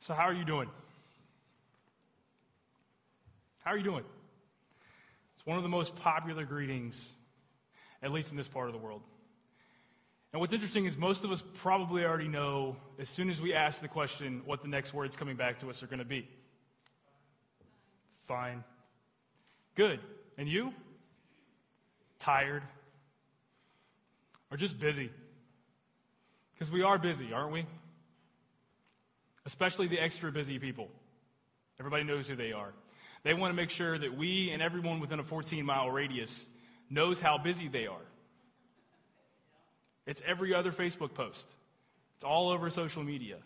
So, how are you doing? How are you doing? It's one of the most popular greetings, at least in this part of the world. And what's interesting is most of us probably already know as soon as we ask the question what the next words coming back to us are going to be. Fine. Good. And you? Tired? Or just busy? Because we are busy, aren't we? Especially the extra busy people. Everybody knows who they are. They want to make sure that we and everyone within a 14 mile radius knows how busy they are. It's every other Facebook post, it's all over social media.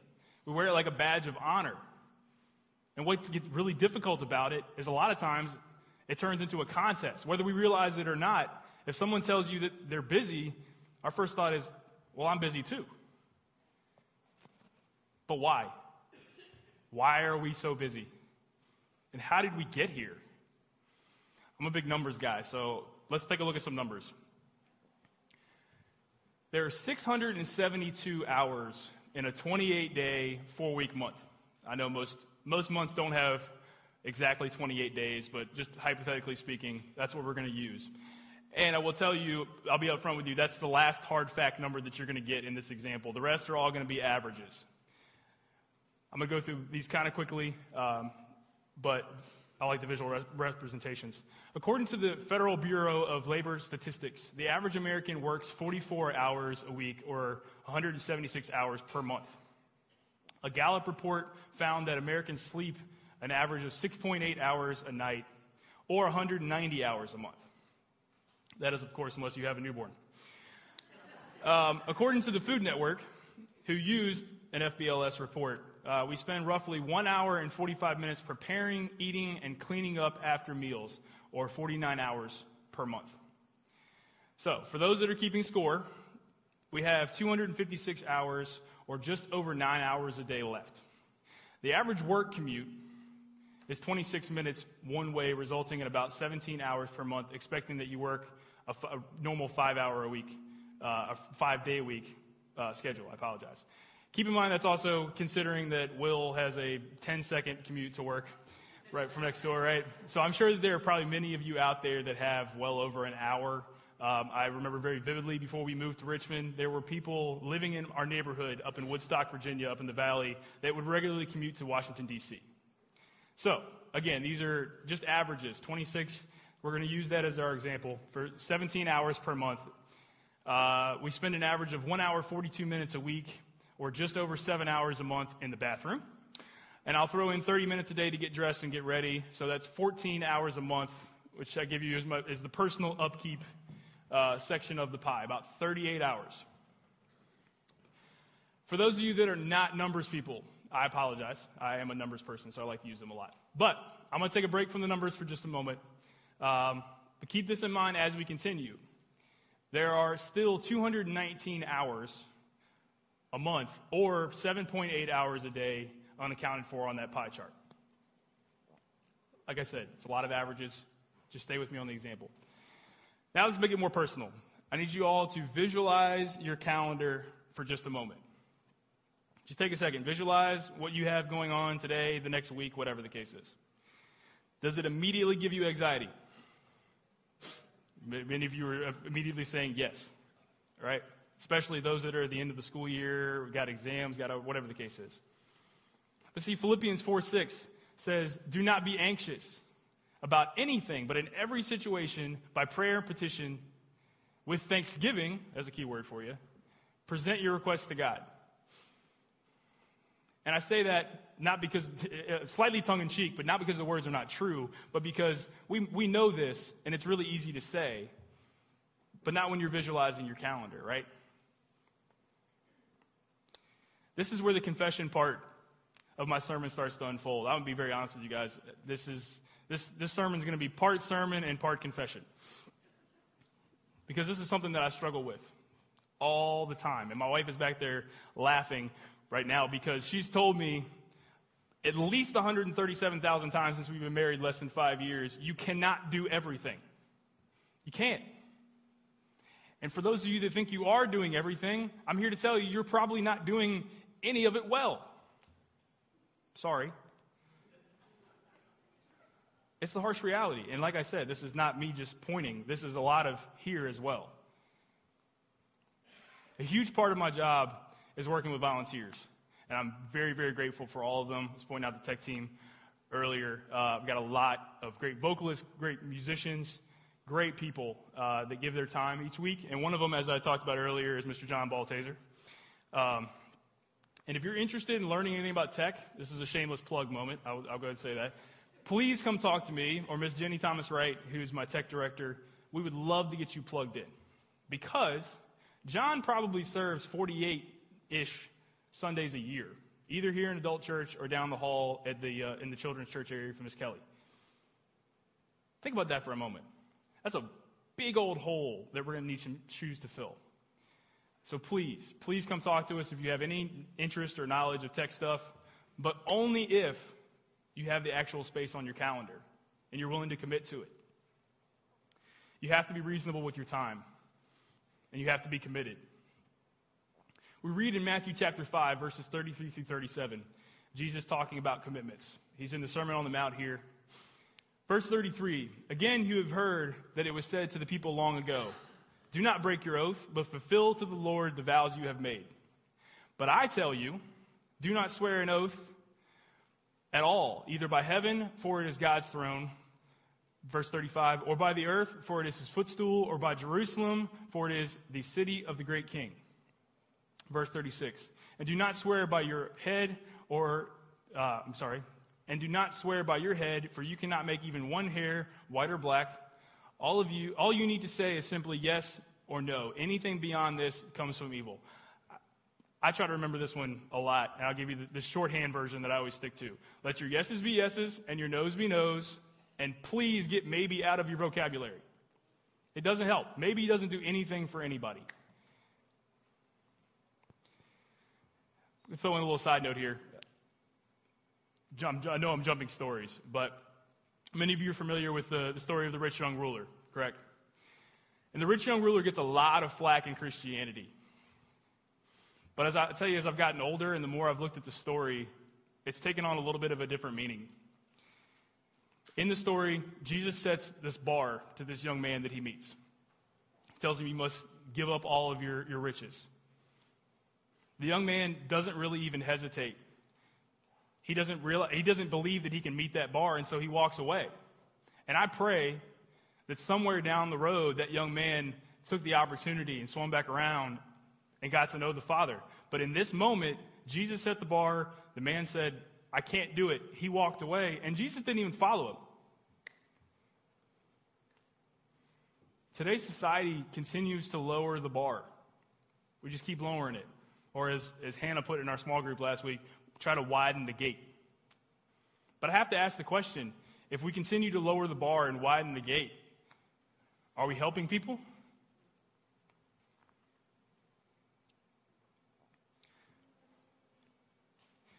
We wear it like a badge of honor. And what gets really difficult about it is a lot of times it turns into a contest. Whether we realize it or not, if someone tells you that they're busy, our first thought is, well, I'm busy too. But why? Why are we so busy? And how did we get here? I'm a big numbers guy, so let's take a look at some numbers. There are 672 hours in a 28 day, four week month. I know most, most months don't have exactly 28 days, but just hypothetically speaking, that's what we're going to use. And I will tell you, I'll be upfront with you, that's the last hard fact number that you're going to get in this example. The rest are all going to be averages. I'm going to go through these kind of quickly, um, but I like the visual re- representations. According to the Federal Bureau of Labor Statistics, the average American works 44 hours a week or 176 hours per month. A Gallup report found that Americans sleep an average of 6.8 hours a night or 190 hours a month. That is, of course, unless you have a newborn. Um, according to the Food Network, who used an FBLS report, uh, we spend roughly one hour and 45 minutes preparing, eating, and cleaning up after meals, or 49 hours per month. So, for those that are keeping score, we have 256 hours, or just over nine hours a day left. The average work commute is 26 minutes one way, resulting in about 17 hours per month, expecting that you work a, f- a normal five hour a week, uh, a five day a week uh, schedule. I apologize. Keep in mind that's also considering that Will has a 10 second commute to work right from next door, right? So I'm sure that there are probably many of you out there that have well over an hour. Um, I remember very vividly before we moved to Richmond, there were people living in our neighborhood up in Woodstock, Virginia, up in the valley, that would regularly commute to Washington, D.C. So, again, these are just averages 26. We're going to use that as our example for 17 hours per month. Uh, we spend an average of 1 hour 42 minutes a week, or just over 7 hours a month in the bathroom. And I'll throw in 30 minutes a day to get dressed and get ready. So that's 14 hours a month, which I give you as, my, as the personal upkeep uh, section of the pie, about 38 hours. For those of you that are not numbers people, I apologize. I am a numbers person, so I like to use them a lot. But I'm going to take a break from the numbers for just a moment. Um, but keep this in mind as we continue. There are still 219 hours a month, or 7.8 hours a day, unaccounted for on that pie chart. Like I said, it's a lot of averages. Just stay with me on the example. Now let's make it more personal. I need you all to visualize your calendar for just a moment. Just take a second. Visualize what you have going on today, the next week, whatever the case is. Does it immediately give you anxiety? Many of you are immediately saying yes, right? Especially those that are at the end of the school year, got exams, got a, whatever the case is. But see, Philippians 4 6 says, Do not be anxious about anything, but in every situation, by prayer and petition, with thanksgiving, as a key word for you, present your requests to God. And I say that not because, uh, slightly tongue in cheek, but not because the words are not true, but because we, we know this and it's really easy to say, but not when you're visualizing your calendar, right? This is where the confession part of my sermon starts to unfold. I'm going to be very honest with you guys. This is this this sermon is going to be part sermon and part confession. Because this is something that I struggle with all the time. And my wife is back there laughing right now because she's told me at least 137,000 times since we've been married less than five years, you cannot do everything. You can't. And for those of you that think you are doing everything, I'm here to tell you, you're probably not doing any of it well. Sorry. It's the harsh reality. And like I said, this is not me just pointing, this is a lot of here as well. A huge part of my job is working with volunteers. And I'm very, very grateful for all of them. I was pointing out the tech team earlier. Uh, I've got a lot of great vocalists, great musicians, great people uh, that give their time each week. And one of them, as I talked about earlier, is Mr. John Baltaser. Um, and if you're interested in learning anything about tech, this is a shameless plug moment. I'll, I'll go ahead and say that. Please come talk to me or Ms. Jenny Thomas Wright, who's my tech director. We would love to get you plugged in because John probably serves 48 ish Sundays a year, either here in adult church or down the hall at the, uh, in the children's church area for Miss Kelly. Think about that for a moment. That's a big old hole that we're going to need some shoes to fill. So please, please come talk to us if you have any interest or knowledge of tech stuff, but only if you have the actual space on your calendar and you're willing to commit to it. You have to be reasonable with your time, and you have to be committed. We read in Matthew chapter 5, verses 33 through 37, Jesus talking about commitments. He's in the Sermon on the Mount here. Verse 33 Again, you have heard that it was said to the people long ago, Do not break your oath, but fulfill to the Lord the vows you have made. But I tell you, do not swear an oath at all, either by heaven, for it is God's throne. Verse 35, or by the earth, for it is his footstool, or by Jerusalem, for it is the city of the great king. Verse 36, and do not swear by your head, or, uh, I'm sorry, and do not swear by your head, for you cannot make even one hair white or black. All of you, all you need to say is simply yes or no. Anything beyond this comes from evil. I try to remember this one a lot, and I'll give you the, the shorthand version that I always stick to. Let your yeses be yeses and your noes be noes, and please get maybe out of your vocabulary. It doesn't help. Maybe doesn't do anything for anybody. Throw in a little side note here. I know I'm jumping stories, but many of you are familiar with the, the story of the rich young ruler, correct? And the rich young ruler gets a lot of flack in Christianity. But as I tell you, as I've gotten older and the more I've looked at the story, it's taken on a little bit of a different meaning. In the story, Jesus sets this bar to this young man that he meets. He tells him, You must give up all of your, your riches. The young man doesn't really even hesitate. He doesn't, realize, he doesn't believe that he can meet that bar, and so he walks away. And I pray that somewhere down the road, that young man took the opportunity and swung back around and got to know the Father. But in this moment, Jesus set the bar. The man said, I can't do it. He walked away, and Jesus didn't even follow him. Today's society continues to lower the bar. We just keep lowering it. Or, as, as Hannah put it in our small group last week, try to widen the gate. But I have to ask the question if we continue to lower the bar and widen the gate, are we helping people?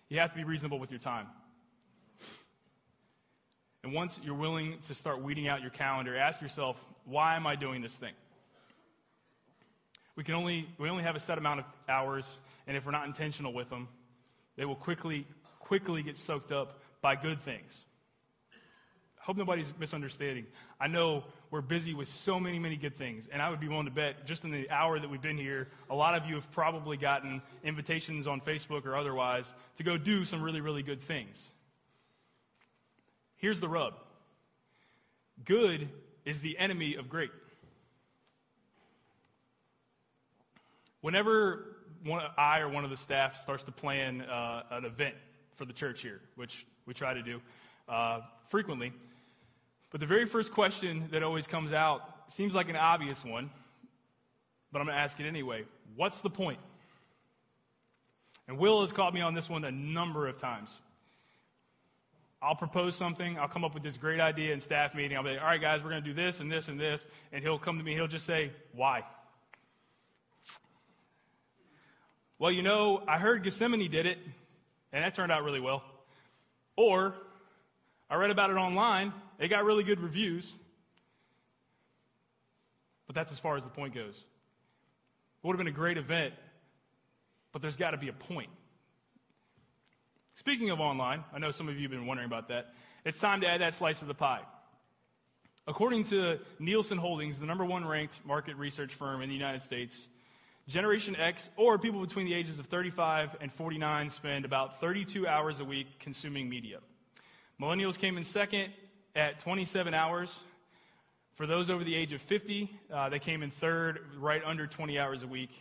You have to be reasonable with your time. And once you're willing to start weeding out your calendar, ask yourself, why am I doing this thing? We can only we only have a set amount of hours, and if we're not intentional with them, they will quickly quickly get soaked up by good things hope nobody's misunderstanding. I know we're busy with so many, many good things, and I would be willing to bet just in the hour that we've been here, a lot of you have probably gotten invitations on Facebook or otherwise to go do some really, really good things. Here's the rub good is the enemy of great. Whenever one, I or one of the staff starts to plan uh, an event for the church here, which we try to do uh, frequently, but the very first question that always comes out seems like an obvious one, but I'm going to ask it anyway. What's the point? And Will has caught me on this one a number of times. I'll propose something. I'll come up with this great idea in staff meeting. I'll be like, all right, guys, we're going to do this and this and this. And he'll come to me. He'll just say, why? Well, you know, I heard Gethsemane did it, and that turned out really well. Or, I read about it online, it got really good reviews, but that's as far as the point goes. It would have been a great event, but there's got to be a point. Speaking of online, I know some of you have been wondering about that. It's time to add that slice of the pie. According to Nielsen Holdings, the number one ranked market research firm in the United States, Generation X, or people between the ages of 35 and 49, spend about 32 hours a week consuming media. Millennials came in second at 27 hours. For those over the age of 50, uh, they came in third, right under 20 hours a week.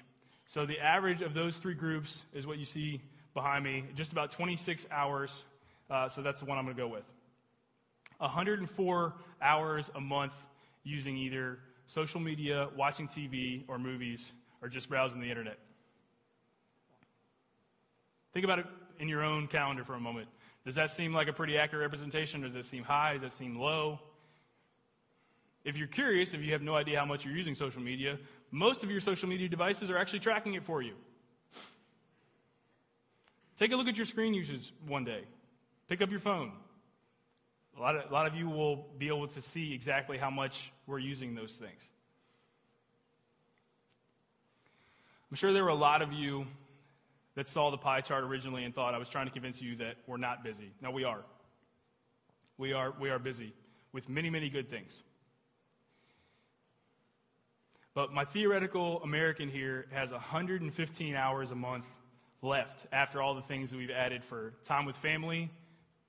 So the average of those three groups is what you see behind me, just about 26 hours. Uh, so that's the one I'm going to go with. 104 hours a month using either social media, watching TV, or movies, or just browsing the internet. Think about it in your own calendar for a moment. Does that seem like a pretty accurate representation? Does it seem high? Does that seem low? If you're curious, if you have no idea how much you're using social media, most of your social media devices are actually tracking it for you. Take a look at your screen usage one day. Pick up your phone. A lot, of, a lot of you will be able to see exactly how much we're using those things. I'm sure there were a lot of you that saw the pie chart originally and thought I was trying to convince you that we're not busy. No, we are. We are, we are busy with many, many good things. But my theoretical American here has 115 hours a month left after all the things that we've added for time with family,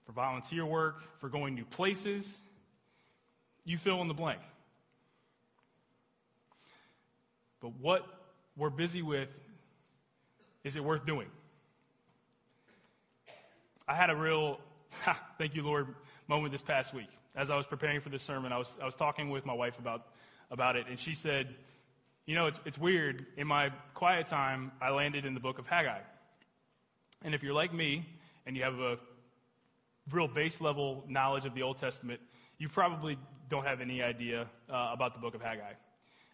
for volunteer work, for going new places. You fill in the blank. But what we're busy with, is it worth doing? I had a real, thank you, Lord, moment this past week. As I was preparing for this sermon, I was, I was talking with my wife about, about it, and she said, you know, it's, it's weird. In my quiet time, I landed in the book of Haggai. And if you're like me and you have a real base level knowledge of the Old Testament, you probably don't have any idea uh, about the book of Haggai.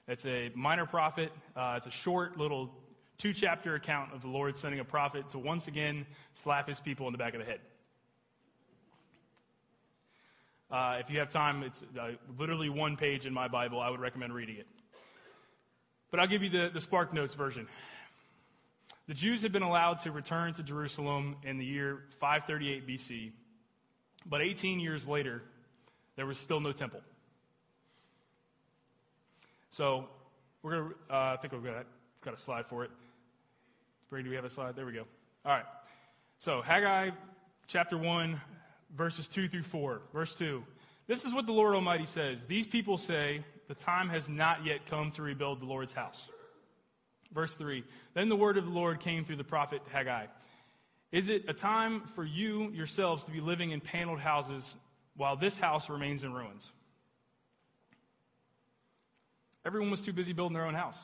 It's a minor prophet, uh, it's a short little two chapter account of the Lord sending a prophet to once again slap his people in the back of the head. Uh, if you have time, it's uh, literally one page in my Bible. I would recommend reading it. But I'll give you the, the Spark Notes version. The Jews had been allowed to return to Jerusalem in the year 538 BC, but 18 years later, there was still no temple. So we're going to, uh, I think we've got, got a slide for it. Brady, do we have a slide? There we go. All right. So Haggai chapter 1, verses 2 through 4. Verse 2. This is what the Lord Almighty says. These people say, the time has not yet come to rebuild the Lord's house. Verse 3 Then the word of the Lord came through the prophet Haggai. Is it a time for you yourselves to be living in paneled houses while this house remains in ruins? Everyone was too busy building their own house.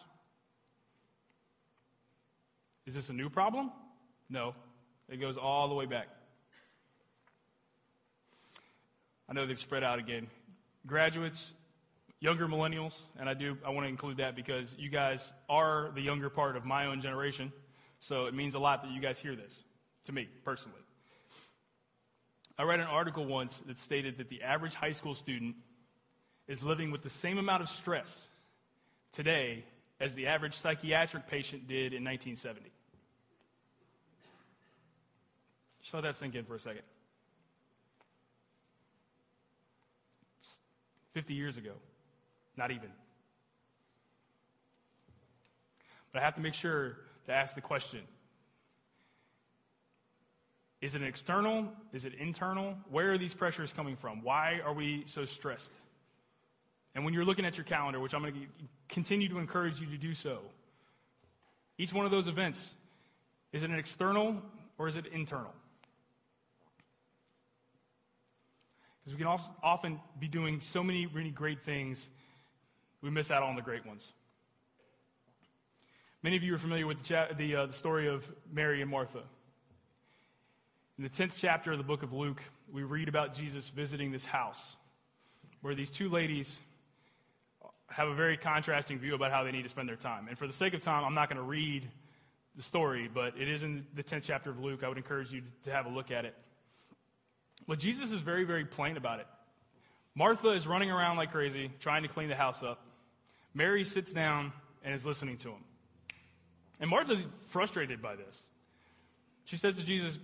Is this a new problem? No. It goes all the way back. I know they've spread out again. Graduates, younger millennials, and I do I want to include that because you guys are the younger part of my own generation. So it means a lot that you guys hear this to me personally. I read an article once that stated that the average high school student is living with the same amount of stress today as the average psychiatric patient did in 1970. Just let that sink in for a second. 50 years ago. Not even. But I have to make sure to ask the question Is it external? Is it internal? Where are these pressures coming from? Why are we so stressed? And when you're looking at your calendar, which I'm going to continue to encourage you to do so, each one of those events, is it an external or is it internal? Because we can often be doing so many really great things we miss out on the great ones. Many of you are familiar with the, cha- the, uh, the story of Mary and Martha. In the 10th chapter of the book of Luke, we read about Jesus visiting this house where these two ladies have a very contrasting view about how they need to spend their time. And for the sake of time, I'm not going to read the story, but it is in the 10th chapter of Luke. I would encourage you to have a look at it. But Jesus is very, very plain about it. Martha is running around like crazy, trying to clean the house up. Mary sits down and is listening to him. And Martha's frustrated by this. She says to Jesus,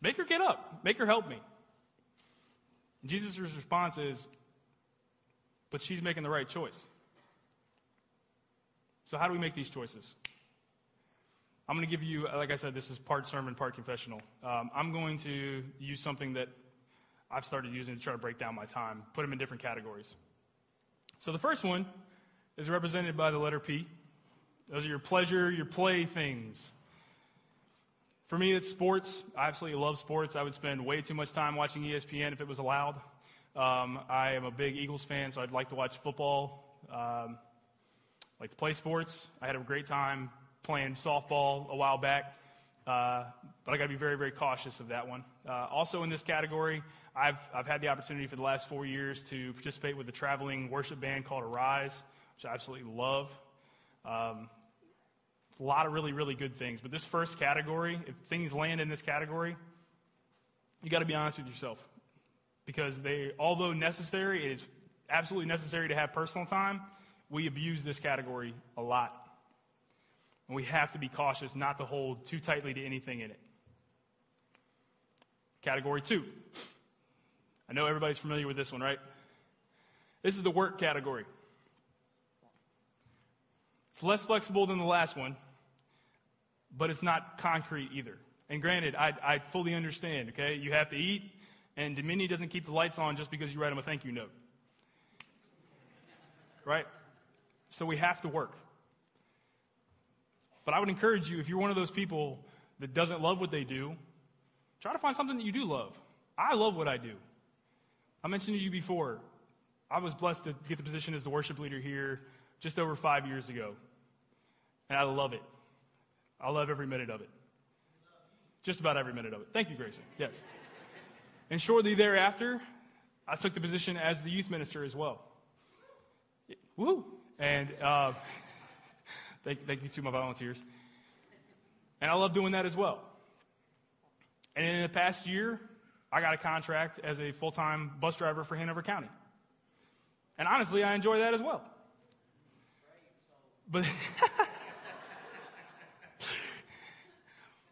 Make her get up. Make her help me. Jesus' response is, But she's making the right choice. So, how do we make these choices? I'm going to give you, like I said, this is part sermon, part confessional. Um, I'm going to use something that I've started using to try to break down my time, put them in different categories. So the first one is represented by the letter P. Those are your pleasure, your play things. For me, it's sports. I absolutely love sports. I would spend way too much time watching ESPN if it was allowed. Um, I am a big Eagles fan, so I'd like to watch football. Um, like to play sports. I had a great time playing softball a while back, uh, but I got to be very, very cautious of that one. Uh, also in this category, I've, I've had the opportunity for the last four years to participate with a traveling worship band called Arise, which I absolutely love. Um, a lot of really, really good things. But this first category, if things land in this category, you got to be honest with yourself. Because they, although necessary, it is absolutely necessary to have personal time, we abuse this category a lot. And we have to be cautious not to hold too tightly to anything in it. Category two. I know everybody's familiar with this one, right? This is the work category. It's less flexible than the last one, but it's not concrete either. And granted, I, I fully understand, okay? You have to eat, and Dominion doesn't keep the lights on just because you write them a thank you note. Right? So we have to work. But I would encourage you, if you're one of those people that doesn't love what they do, try to find something that you do love. I love what I do. I mentioned to you before, I was blessed to get the position as the worship leader here just over five years ago. And I love it. I love every minute of it. Just about every minute of it. Thank you, Grayson. Yes. And shortly thereafter, I took the position as the youth minister as well. Woo! And uh, thank, thank you to my volunteers. And I love doing that as well. And in the past year, I got a contract as a full time bus driver for Hanover County. And honestly, I enjoy that as well. But,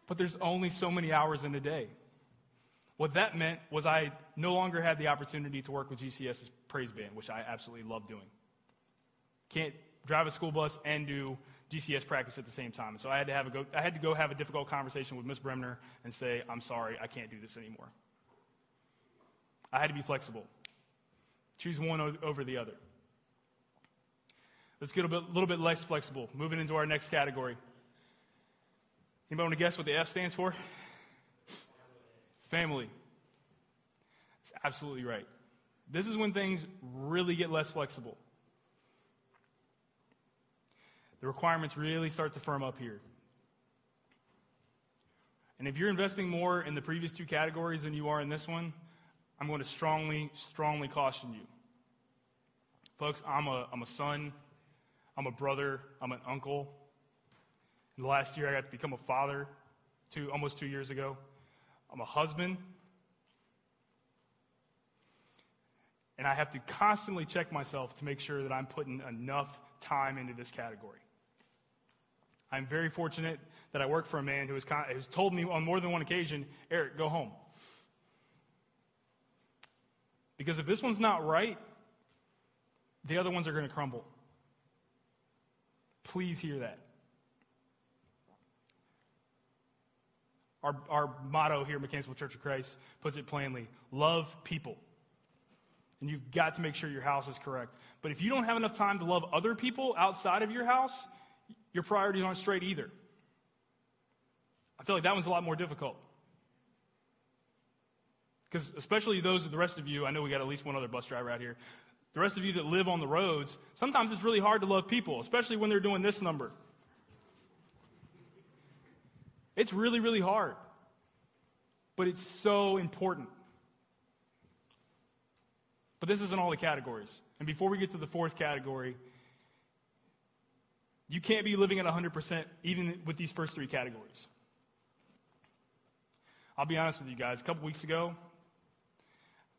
but there's only so many hours in a day. What that meant was I no longer had the opportunity to work with GCS's praise band, which I absolutely love doing. Can't drive a school bus and do GCS practice at the same time. So I had to have a go, I had to go have a difficult conversation with Miss Bremner and say, I'm sorry, I can't do this anymore. I had to be flexible. Choose one over the other. Let's get a bit, little bit less flexible. Moving into our next category. Anybody want to guess what the F stands for? Family. That's absolutely right. This is when things really get less flexible. The requirements really start to firm up here. And if you're investing more in the previous two categories than you are in this one, I'm going to strongly, strongly caution you. Folks, I'm a, I'm a son, I'm a brother, I'm an uncle. In the last year, I got to become a father, two, almost two years ago. I'm a husband. And I have to constantly check myself to make sure that I'm putting enough time into this category. I'm very fortunate that I work for a man who has, who's told me on more than one occasion, Eric, go home. Because if this one's not right, the other ones are going to crumble. Please hear that. Our, our motto here at Mechanicsville Church of Christ puts it plainly love people. And you've got to make sure your house is correct. But if you don't have enough time to love other people outside of your house, your priorities aren't straight either. I feel like that one's a lot more difficult. Because especially those of the rest of you, I know we got at least one other bus driver out here. The rest of you that live on the roads, sometimes it's really hard to love people, especially when they're doing this number. It's really, really hard. But it's so important. But this isn't all the categories. And before we get to the fourth category, you can't be living at 100% even with these first three categories. I'll be honest with you guys. A couple weeks ago,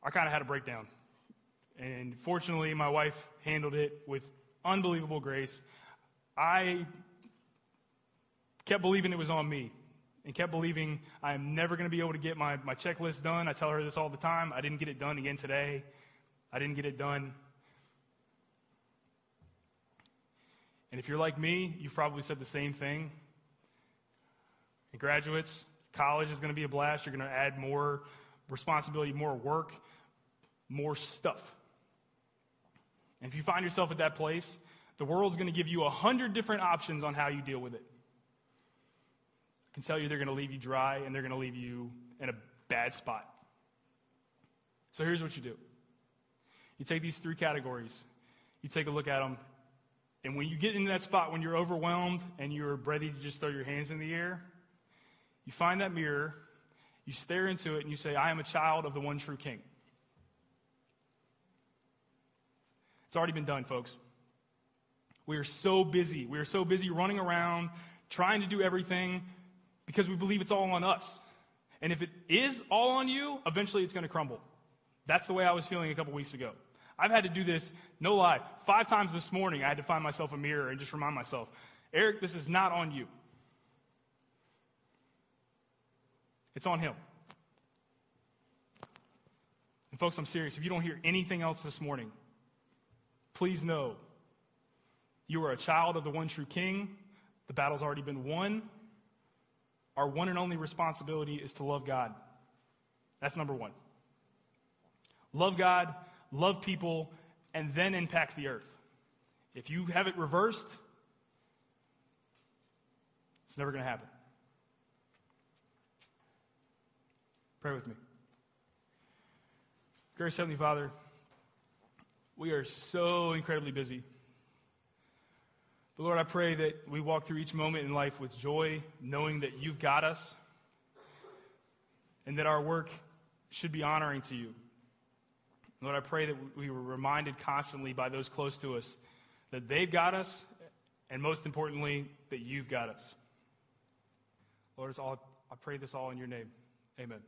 I kind of had a breakdown. And fortunately, my wife handled it with unbelievable grace. I kept believing it was on me. and kept believing I am never going to be able to get my, my checklist done. I tell her this all the time. I didn't get it done again today. I didn't get it done. And if you're like me, you've probably said the same thing. And graduates, college is going to be a blast. You're going to add more responsibility, more work, more stuff. And if you find yourself at that place, the world's going to give you a hundred different options on how you deal with it. I can tell you they're going to leave you dry and they're going to leave you in a bad spot. So here's what you do you take these three categories, you take a look at them, and when you get into that spot when you're overwhelmed and you're ready to just throw your hands in the air, you find that mirror, you stare into it, and you say, I am a child of the one true King. It's already been done, folks. We are so busy. We are so busy running around trying to do everything because we believe it's all on us. And if it is all on you, eventually it's going to crumble. That's the way I was feeling a couple weeks ago. I've had to do this, no lie, five times this morning. I had to find myself a mirror and just remind myself, Eric, this is not on you. It's on him. And folks, I'm serious. If you don't hear anything else this morning, please know you are a child of the one true King. The battle's already been won. Our one and only responsibility is to love God. That's number one. Love God, love people, and then impact the earth. If you have it reversed, it's never going to happen. Pray with me. Gracious Heavenly Father, we are so incredibly busy. But Lord, I pray that we walk through each moment in life with joy, knowing that you've got us, and that our work should be honoring to you. Lord, I pray that we were reminded constantly by those close to us that they've got us, and most importantly, that you've got us. Lord, all, I pray this all in your name. Amen.